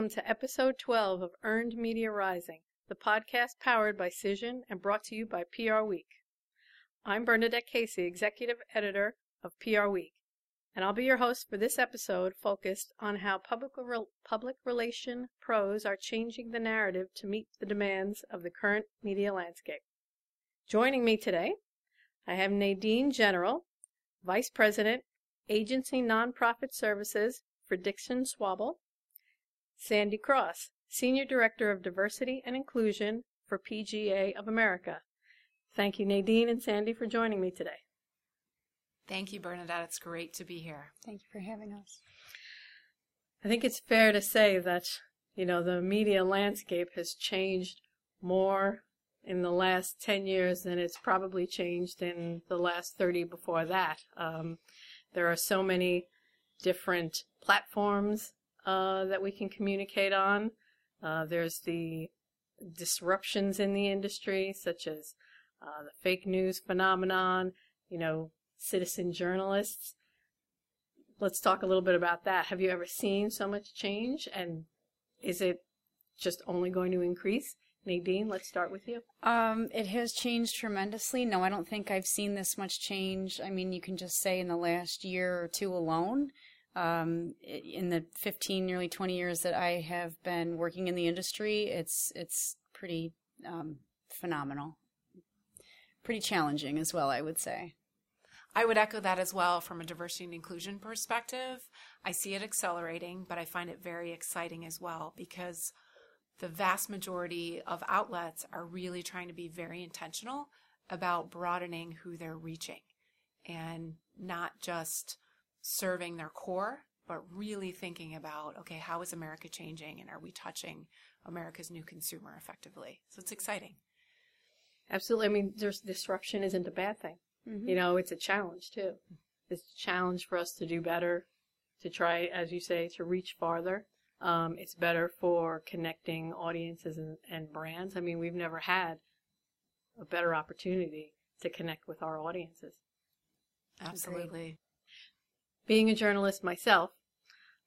Welcome to episode 12 of Earned Media Rising, the podcast powered by Cision and brought to you by PR Week. I'm Bernadette Casey, executive editor of PR Week, and I'll be your host for this episode focused on how public, re- public relation pros are changing the narrative to meet the demands of the current media landscape. Joining me today, I have Nadine General, Vice President, Agency Nonprofit Services for Dixon Schwabl, Sandy Cross, Senior Director of Diversity and Inclusion for PGA of America. Thank you, Nadine and Sandy, for joining me today. Thank you, Bernadette. It's great to be here. Thank you for having us. I think it's fair to say that, you know, the media landscape has changed more in the last 10 years than it's probably changed in the last 30 before that. Um, there are so many different platforms uh, that we can communicate on. Uh, there's the disruptions in the industry, such as uh, the fake news phenomenon, you know, citizen journalists. Let's talk a little bit about that. Have you ever seen so much change, and is it just only going to increase? Nadine, let's start with you. Um, it has changed tremendously. No, I don't think I've seen this much change. I mean, you can just say in the last year or two alone, um, in the 15, nearly 20 years that I have been working in the industry, it's it's pretty um, phenomenal, pretty challenging as well, I would say. I would echo that as well from a diversity and inclusion perspective. I see it accelerating, but I find it very exciting as well because the vast majority of outlets are really trying to be very intentional about broadening who they're reaching and not just serving their core, but really thinking about, okay, how is America changing and are we touching America's new consumer effectively? So it's exciting. Absolutely. I mean, there's disruption isn't a bad thing. Mm-hmm. You know, it's a challenge too. It's a challenge for us to do better, to try, as you say, to reach farther. Um, it's better for connecting audiences and, and brands. I mean, we've never had a better opportunity to connect with our audiences. Absolutely. Being a journalist myself,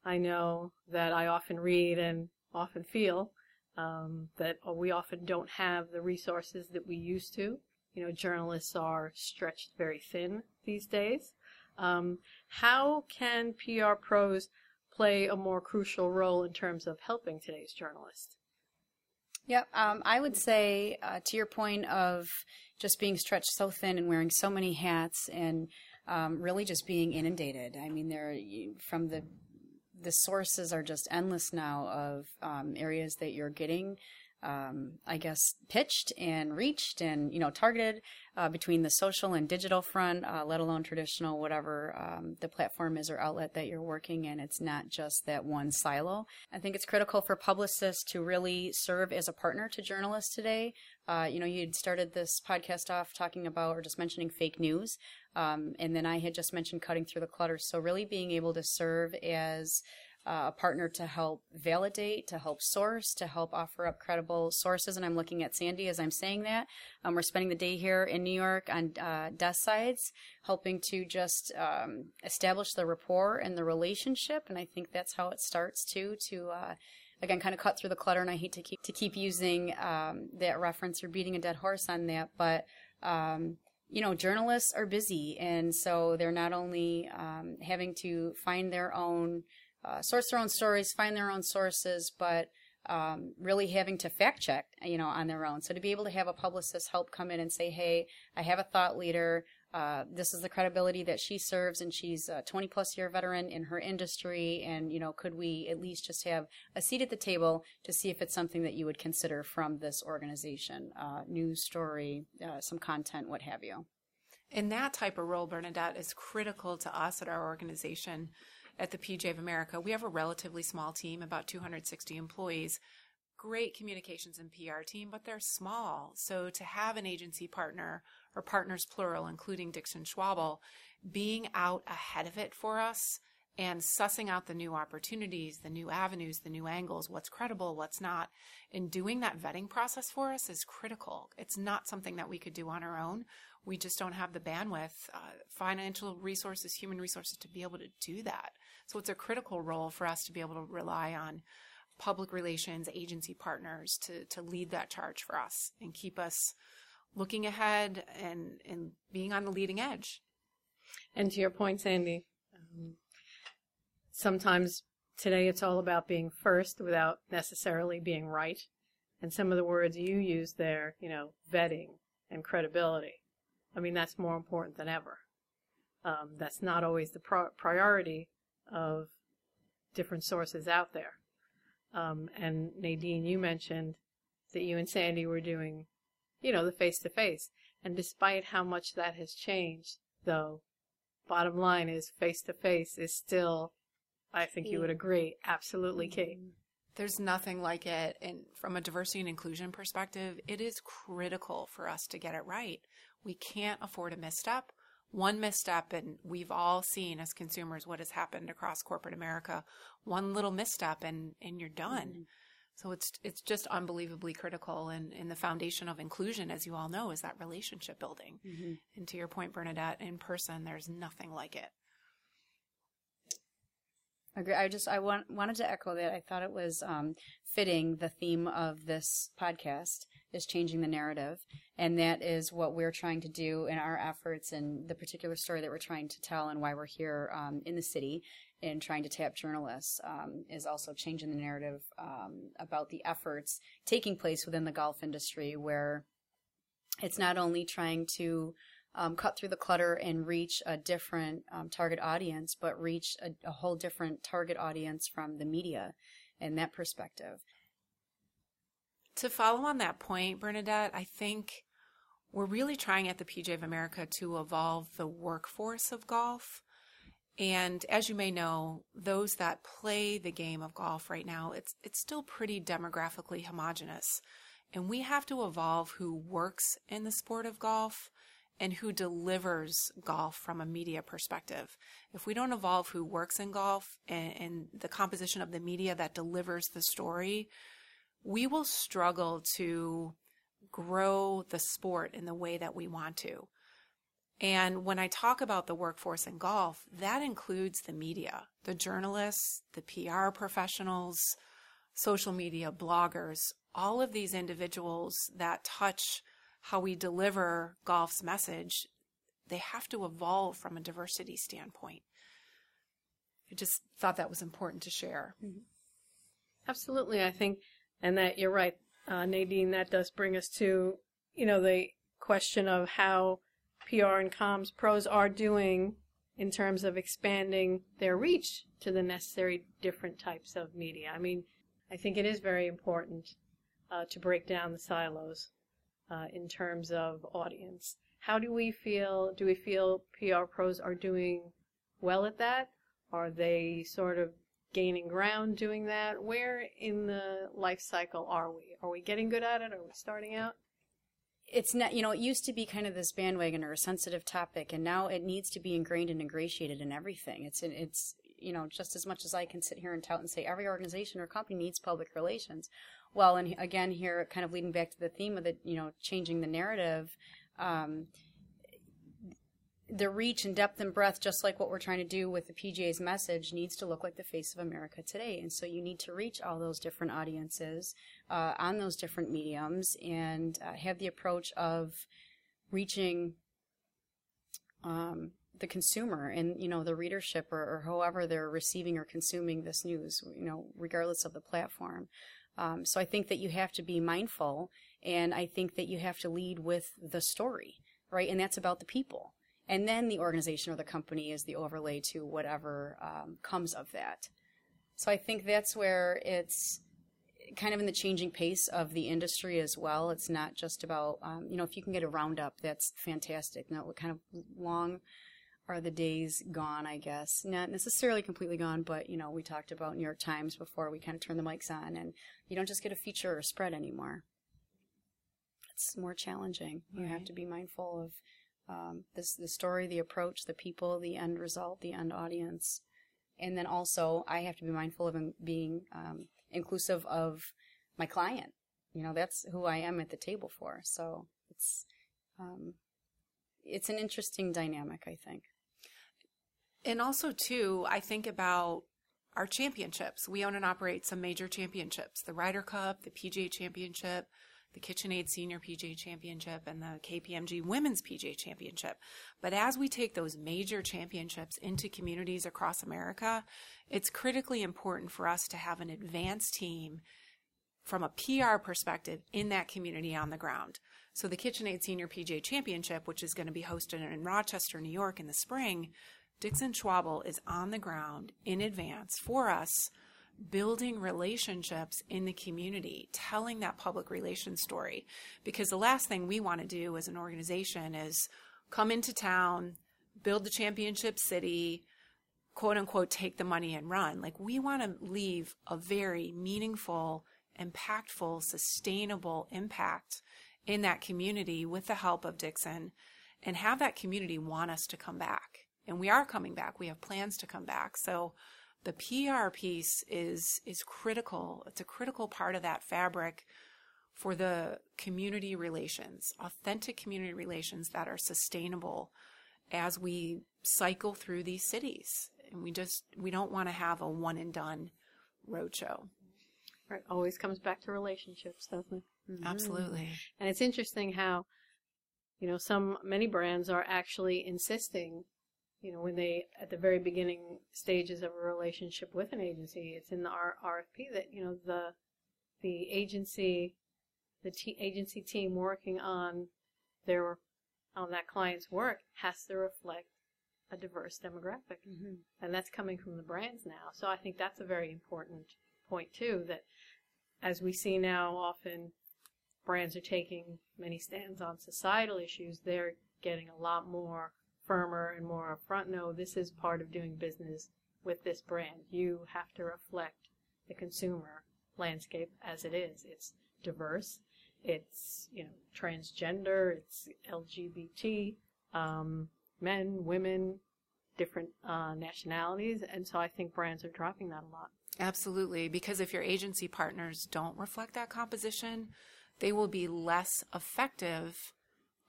I know that I often read and often feel um, that we often don't have the resources that we used to. You know, journalists are stretched very thin these days. Um, how can PR pros play a more crucial role in terms of helping today's journalists? Yep, um, I would say uh, to your point of just being stretched so thin and wearing so many hats and um, really just being inundated. I mean, there from the the sources are just endless now of um, areas that you're getting um, I guess, pitched and reached and, you know, targeted uh, between the social and digital front, uh, let alone traditional, whatever um, the platform is or outlet that you're working in. It's not just that one silo. I think it's critical for publicists to really serve as a partner to journalists today. Uh, you know, you had started this podcast off talking about or just mentioning fake news. Um, and then I had just mentioned cutting through the clutter. So, really being able to serve as uh, a partner to help validate, to help source, to help offer up credible sources. And I'm looking at Sandy as I'm saying that. Um, we're spending the day here in New York on uh, sides, helping to just um, establish the rapport and the relationship. And I think that's how it starts too. To uh, again, kind of cut through the clutter. And I hate to keep to keep using um, that reference or beating a dead horse on that, but um, you know, journalists are busy, and so they're not only um, having to find their own uh, source their own stories, find their own sources, but um, really having to fact check, you know, on their own. So to be able to have a publicist help come in and say, "Hey, I have a thought leader. Uh, this is the credibility that she serves, and she's a 20 plus year veteran in her industry. And you know, could we at least just have a seat at the table to see if it's something that you would consider from this organization, uh, news story, uh, some content, what have you." And that type of role, Bernadette, is critical to us at our organization at the PGA of America. We have a relatively small team, about 260 employees. Great communications and PR team, but they're small. So to have an agency partner or partners plural, including Dixon Schwabl, being out ahead of it for us and sussing out the new opportunities, the new avenues, the new angles, what's credible, what's not, and doing that vetting process for us is critical. It's not something that we could do on our own. We just don't have the bandwidth, uh, financial resources, human resources to be able to do that. So it's a critical role for us to be able to rely on public relations agency partners to, to lead that charge for us and keep us looking ahead and, and being on the leading edge. And to your point, Sandy, um, sometimes today it's all about being first without necessarily being right. And some of the words you use there, you know, vetting and credibility. I mean, that's more important than ever. Um, that's not always the pro- priority of different sources out there. Um, and Nadine, you mentioned that you and Sandy were doing, you know, the face to face. And despite how much that has changed, though, bottom line is face to face is still, I think you would agree, absolutely Kate. There's nothing like it. And from a diversity and inclusion perspective, it is critical for us to get it right. We can't afford a misstep. One misstep, and we've all seen as consumers what has happened across corporate America. One little misstep, and and you're done. Mm-hmm. So it's it's just unbelievably critical, and, and the foundation of inclusion, as you all know, is that relationship building. Mm-hmm. And to your point, Bernadette, in person, there's nothing like it. Agree. I just I want, wanted to echo that. I thought it was um, fitting the theme of this podcast is changing the narrative, and that is what we're trying to do in our efforts and the particular story that we're trying to tell and why we're here um, in the city and trying to tap journalists um, is also changing the narrative um, about the efforts taking place within the golf industry, where it's not only trying to um, cut through the clutter and reach a different um, target audience, but reach a, a, whole different target audience from the media and that perspective. To follow on that point, Bernadette, I think we're really trying at the PGA of America to evolve the workforce of golf. And as you may know, those that play the game of golf right now, it's it's still pretty demographically homogenous. And we have to evolve who works in the sport of golf and who delivers golf from a media perspective. If we don't evolve who works in golf and, and, the composition of the media that delivers the story, we will struggle to grow the sport in the way that we want to. And when I talk about the workforce in golf, that includes the media, the journalists, the PR professionals, social media bloggers, all of these individuals that touch how we deliver golf's message, they have to evolve from a diversity standpoint. I just thought that was important to share. Mm-hmm. Absolutely, I think, and that you're right, uh, Nadine. That does bring us to, you know, the question of how PR and comms pros are doing in terms of expanding their reach to the necessary different types of media. I mean, I think it is very important uh, to break down the silos uh, in terms of audience. How do we feel? Do we feel PR pros are doing well at that? Are they sort of gaining ground doing that? Where in the life cycle are we? Are we getting good at it? Are we starting out? It's not, you know, it used to be kind of this bandwagon or a sensitive topic, and now it needs to be ingrained and ingratiated in everything. It's, it's, you know, just as much as I can sit here and tout and say every organization or company needs public relations. Well, and again, here, kind of leading back to the theme of the, you know, changing the narrative, um, the reach and depth and breadth, just like what we're trying to do with the PGA's message, needs to look like the face of America today. And so you need to reach all those different audiences uh, on those different mediums and uh, have the approach of reaching um, the consumer and you know the readership or, or however they're receiving or consuming this news. You know, regardless of the platform. Um, so I think that you have to be mindful, and I think that you have to lead with the story, right? And that's about the people. And then the organization or the company is the overlay to whatever um, comes of that. So I think that's where it's kind of in the changing pace of the industry as well. It's not just about, um, you know, if you can get a roundup, that's fantastic. Now, what kind of long are the days gone, I guess. Not necessarily completely gone, but you know, we talked about New York Times before we kind of turned the mics on and you don't just get a feature or a spread anymore. It's more challenging. Right. You have to be mindful of um, this, the story, the approach, the people, the end result, the end audience. And then also, I have to be mindful of being um, inclusive of my client. You know, that's who I am at the table for. So it's um, it's an interesting dynamic, I think. And also, too, I think about our championships. We own and operate some major championships the Ryder Cup, the PGA Championship, the KitchenAid Senior PGA Championship, and the KPMG Women's PGA Championship. But as we take those major championships into communities across America, it's critically important for us to have an advanced team from a PR perspective in that community on the ground. So the KitchenAid Senior PGA Championship, which is going to be hosted in Rochester, New York in the spring, Dixon Schwabl is on the ground in advance for us, building relationships in the community, telling that public relations story. Because the last thing we want to do as an organization is come into town, build the championship city, quote unquote, take the money and run. Like we want to leave a very meaningful, impactful, sustainable impact in that community with the help of Dixon and have that community want us to come back. And we are coming back. We have plans to come back. So the PR piece is is critical. It's a critical part of that fabric for the community relations, authentic community relations that are sustainable as we cycle through these cities. And we just we don't want to have a one and done roadshow. Right. Always comes back to relationships, doesn't it? Mm-hmm. Absolutely. And it's interesting how, you know, some many brands are actually insisting you know, when they, at the very beginning stages of a relationship with an agency, it's in the R- RFP that, you know, the, the agency, the t- agency team working on their, on that client's work has to reflect a diverse demographic. Mm-hmm. And that's coming from the brands now. So I think that's a very important point too, that as we see now often brands are taking many stands on societal issues, they're getting a lot more firmer and more upfront. No, this is part of doing business with this brand. You have to reflect the consumer landscape as it is. It's diverse. It's you know transgender. It's LGBT, um, men, women, different uh, nationalities, and so I think brands are dropping that a lot. Absolutely, because if your agency partners don't reflect that composition, they will be less effective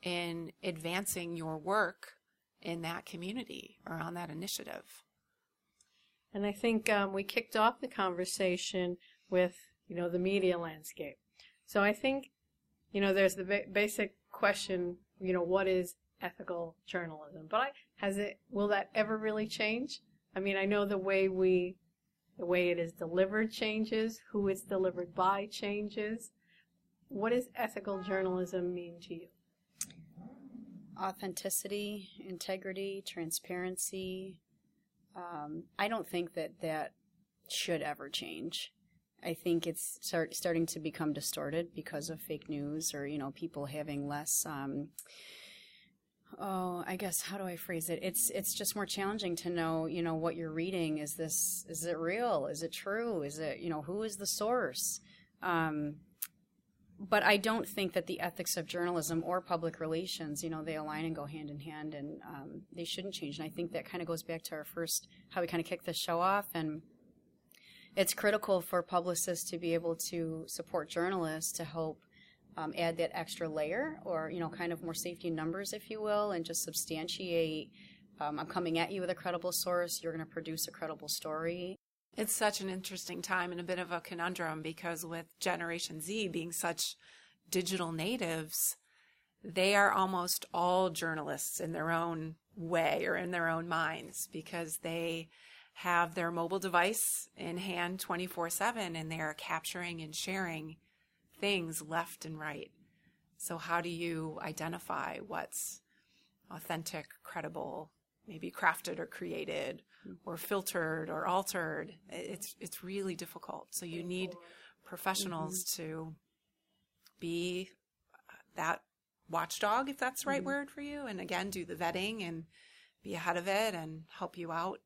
in advancing your work in that community or on that initiative. And I think um, we kicked off the conversation with, you know, the media landscape. So I think, you know, there's the ba- basic question, you know, what is ethical journalism? But I, has it, will that ever really change? I mean, I know the way we, the way it is delivered changes, who it's delivered by changes. What does ethical journalism mean to you? Authenticity, integrity, transparency. Um, I don't think that that should ever change. I think it's start, starting to become distorted because of fake news or, you know, people having less, um, oh, I guess, how do I phrase it? It's, it's just more challenging to know, you know, what you're reading. Is this, is it real? Is it true? Is it, you know, who is the source? Um, but I don't think that the ethics of journalism or public relations, you know, they align and go hand in hand, and um, they shouldn't change. And I think that kind of goes back to our first how we kind of kicked this show off, and it's critical for publicists to be able to support journalists to help um, add that extra layer, or you know, kind of more safety numbers, if you will, and just substantiate. Um, I'm coming at you with a credible source. You're going to produce a credible story, it's such an interesting time and a bit of a conundrum because with Generation Z being such digital natives, they are almost all journalists in their own way or in their own minds because they have their mobile device in hand 24 7 and they are capturing and sharing things left and right. So, how do you identify what's authentic, credible, maybe crafted or created or filtered or altered. It's it's really difficult. So you need professionals mm-hmm. to be that watchdog, if that's the right mm-hmm. word for you, and again do the vetting and be ahead of it and help you out.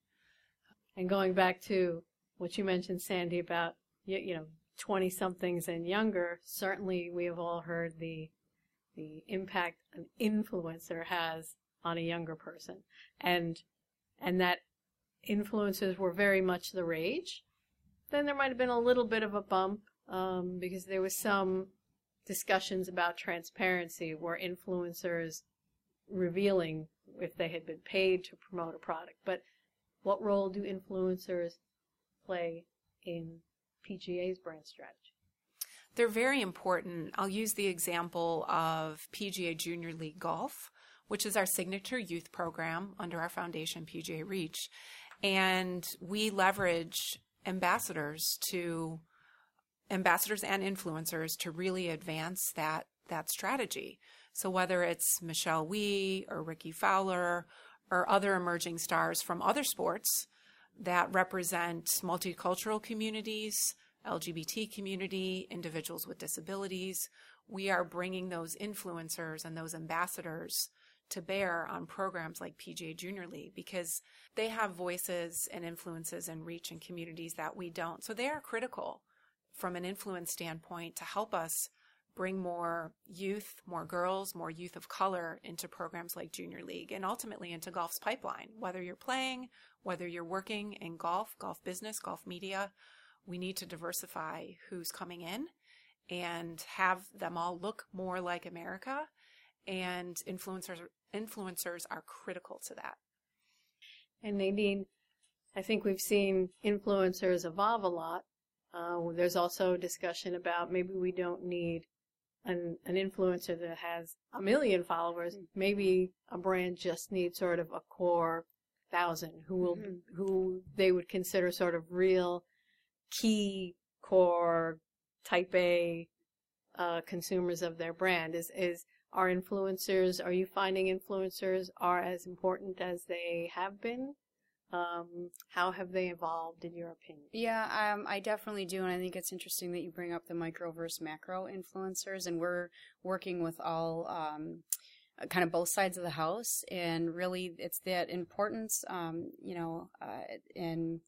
And going back to what you mentioned, Sandy, about you, you know twenty somethings and younger, certainly we have all heard the the impact an influencer has on a younger person, and and that influences were very much the rage. Then there might have been a little bit of a bump um, because there was some discussions about transparency where influencers revealing if they had been paid to promote a product. But what role do influencers play in PGA's brand strategy? They're very important. I'll use the example of PGA Junior League Golf, which is our signature youth program under our foundation, PGA Reach. And we leverage ambassadors to ambassadors and influencers to really advance that that strategy. So whether it's Michelle Wie or Rickie Fowler or other emerging stars from other sports that represent multicultural communities, LGBT community, individuals with disabilities, we are bringing those influencers and those ambassadors to bear on programs like PGA Junior League because they have voices and influences and reach in communities that we don't. So they are critical from an influence standpoint to help us bring more youth, more girls, more youth of color into programs like Junior League and ultimately into golf's pipeline. Whether you're playing, whether you're working in golf, golf business, golf media, we need to diversify who's coming in and have them all look more like America. And influencers influencers are critical to that. And Nadine, I think we've seen influencers evolve a lot uh, there's also discussion about maybe we don't need an, an influencer that has a million followers. Maybe a brand just needs sort of a core thousand who will mm-hmm. who they would consider sort of real key core type A uh, consumers of their brand. Is is are influencers? Are you finding influencers are as important as they have been? Um, how have they evolved in your opinion? Yeah, um, I definitely do, and I think it's interesting that you bring up the micro versus macro influencers, and we're working with all um, kind of both sides of the house, and really, it's that importance, um, you know, uh, in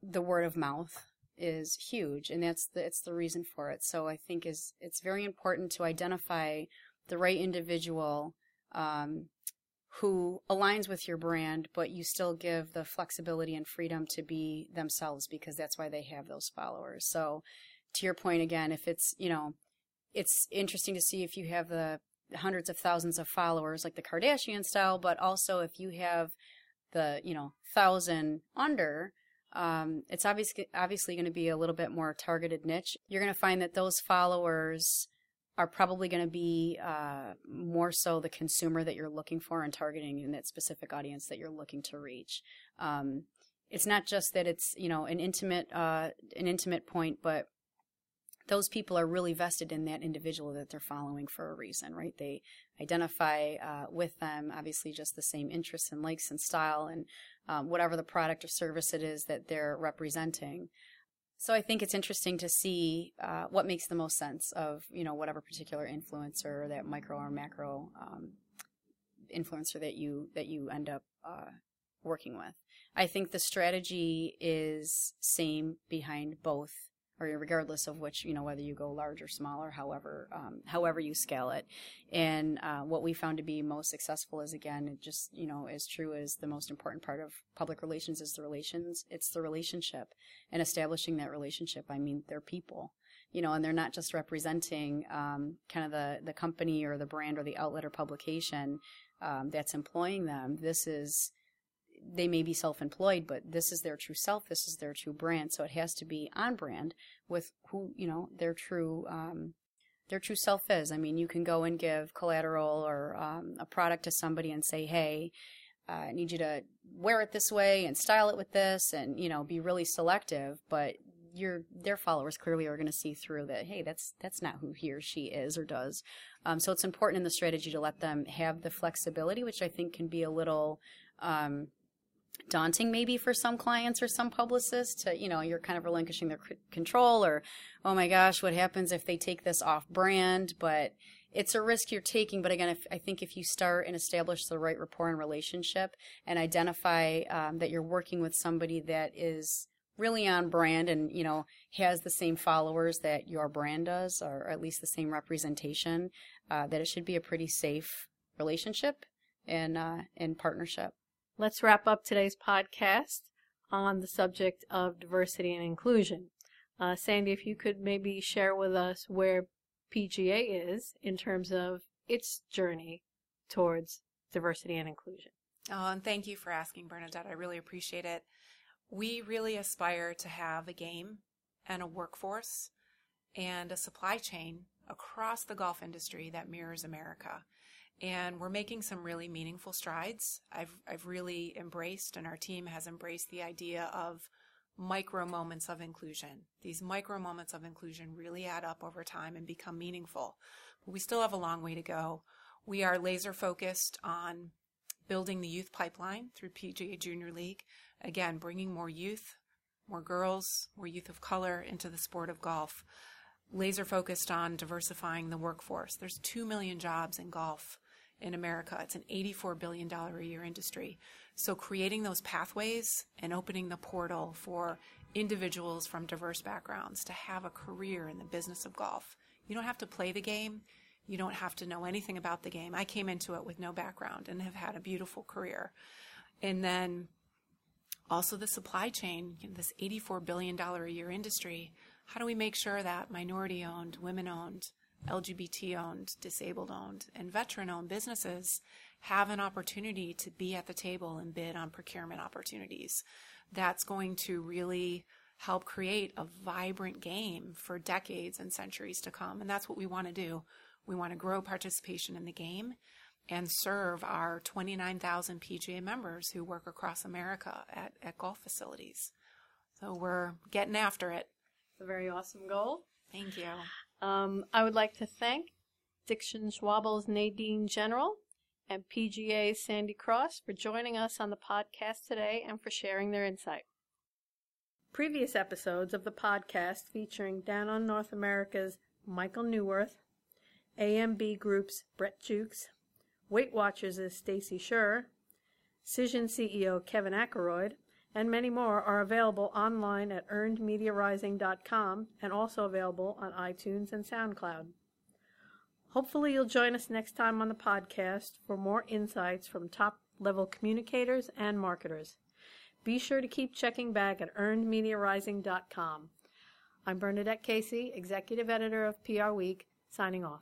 the word of mouth is huge, and that's the it's the reason for it. So I think is it's very important to identify the right individual um, who aligns with your brand, but you still give the flexibility and freedom to be themselves because that's why they have those followers. So, to your point again, if it's, you know, it's interesting to see if you have the hundreds of thousands of followers like the Kardashian style, but also if you have the, you know, thousand under, um, it's obviously obviously going to be a little bit more targeted niche. You're going to find that those followers are probably going to be uh, more so the consumer that you're looking for and targeting in that specific audience that you're looking to reach. Um, it's not just that it's you know an intimate uh, an intimate point, but those people are really vested in that individual that they're following for a reason, right? They identify uh, with them, obviously, just the same interests and likes and style and um, whatever the product or service it is that they're representing. So I think it's interesting to see uh, what makes the most sense of you know whatever particular influencer, that micro or macro um, influencer that you that you end up uh, working with. I think the strategy is same behind both or regardless of which you know whether you go large or small or however um, however you scale it. And uh, what we found to be most successful is again it just you know as true as the most important part of public relations is the relations it's the relationship and establishing that relationship. I mean they're people you know and they're not just representing um, kind of the the company or the brand or the outlet or publication um, that's employing them. This is they may be self-employed, but this is their true self. This is their true brand. So it has to be on brand with who you know their true um, their true self is. I mean, you can go and give collateral or um, a product to somebody and say, "Hey, uh, I need you to wear it this way and style it with this," and you know, be really selective. But your their followers clearly are going to see through that. Hey, that's that's not who he or she is or does. Um, so it's important in the strategy to let them have the flexibility, which I think can be a little um, daunting maybe for some clients or some publicists to you know you're kind of relinquishing their c- control or oh my gosh what happens if they take this off brand? But it's a risk you're taking. But again if, i think if you start and establish the right rapport and relationship and identify um, that you're working with somebody that is really on brand and you know has the same followers that your brand does or at least the same representation uh, that it should be a pretty safe relationship and uh, and partnership Let's wrap up today's podcast on the subject of diversity and inclusion. Uh, Sandy, if you could maybe share with us where PGA is in terms of its journey towards diversity and inclusion. Oh, and thank you for asking, Bernadette. I really appreciate it. we really aspire to have a game and a workforce and a supply chain across the golf industry that mirrors America. And we're making some really meaningful strides. I've, I've really embraced, and our team has embraced the idea of micro moments of inclusion. These micro moments of inclusion really add up over time and become meaningful. But we still have a long way to go. We are laser focused on building the youth pipeline through PGA Junior League. Again, bringing more youth, more girls, more youth of color into the sport of golf. Laser focused on diversifying the workforce. There's 2 million jobs in golf in America. It's an $84 billion a year industry. So creating those pathways and opening the portal for individuals from diverse backgrounds to have a career in the business of golf. You don't have to play the game. You don't have to know anything about the game. I came into it with no background and have had a beautiful career. And then also the supply chain, this $84 billion a year industry. How do we make sure that minority owned, women owned, LGBT owned, disabled owned, and veteran owned businesses have an opportunity to be at the table and bid on procurement opportunities? That's going to really help create a vibrant game for decades and centuries to come. And that's what we want to do. We want to grow participation in the game and serve our 29,000 PGA members who work across America at, at golf facilities. So we're getting after it. It's a very awesome goal. Thank you. Um, I would like to thank Dixon Schwabl's Nadine General and PGA's Sandy Cross for joining us on the podcast today and for sharing their insight. Previous episodes of the podcast featuring Danone North America's Michael Neuwirth, AMB Group's Brett Jewkes, Weight Watchers' Stacy Schur, Cision CEO Kevin Akeroyd, and many more are available online at earnedmediarising.com and also available on iTunes and SoundCloud. Hopefully, you'll join us next time on the podcast for more insights from top level communicators and marketers. Be sure to keep checking back at earnedmediarising.com. I'm Bernadette Casey, Executive Editor of PR Week, signing off.